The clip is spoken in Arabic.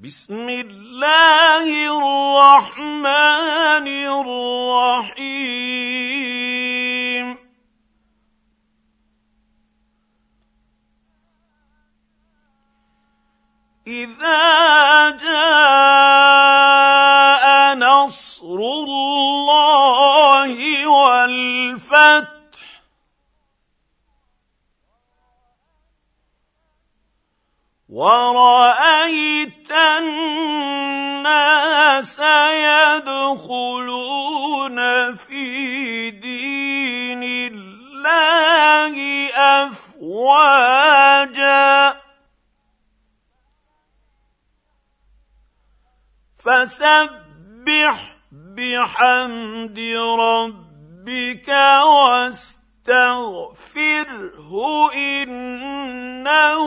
بسم الله الرحمن الرحيم. إذا جاء نصر الله والفتح ورأيت الناس يدخلون في دين الله أفواجا. فسبح بحمد ربك واستغفره إنه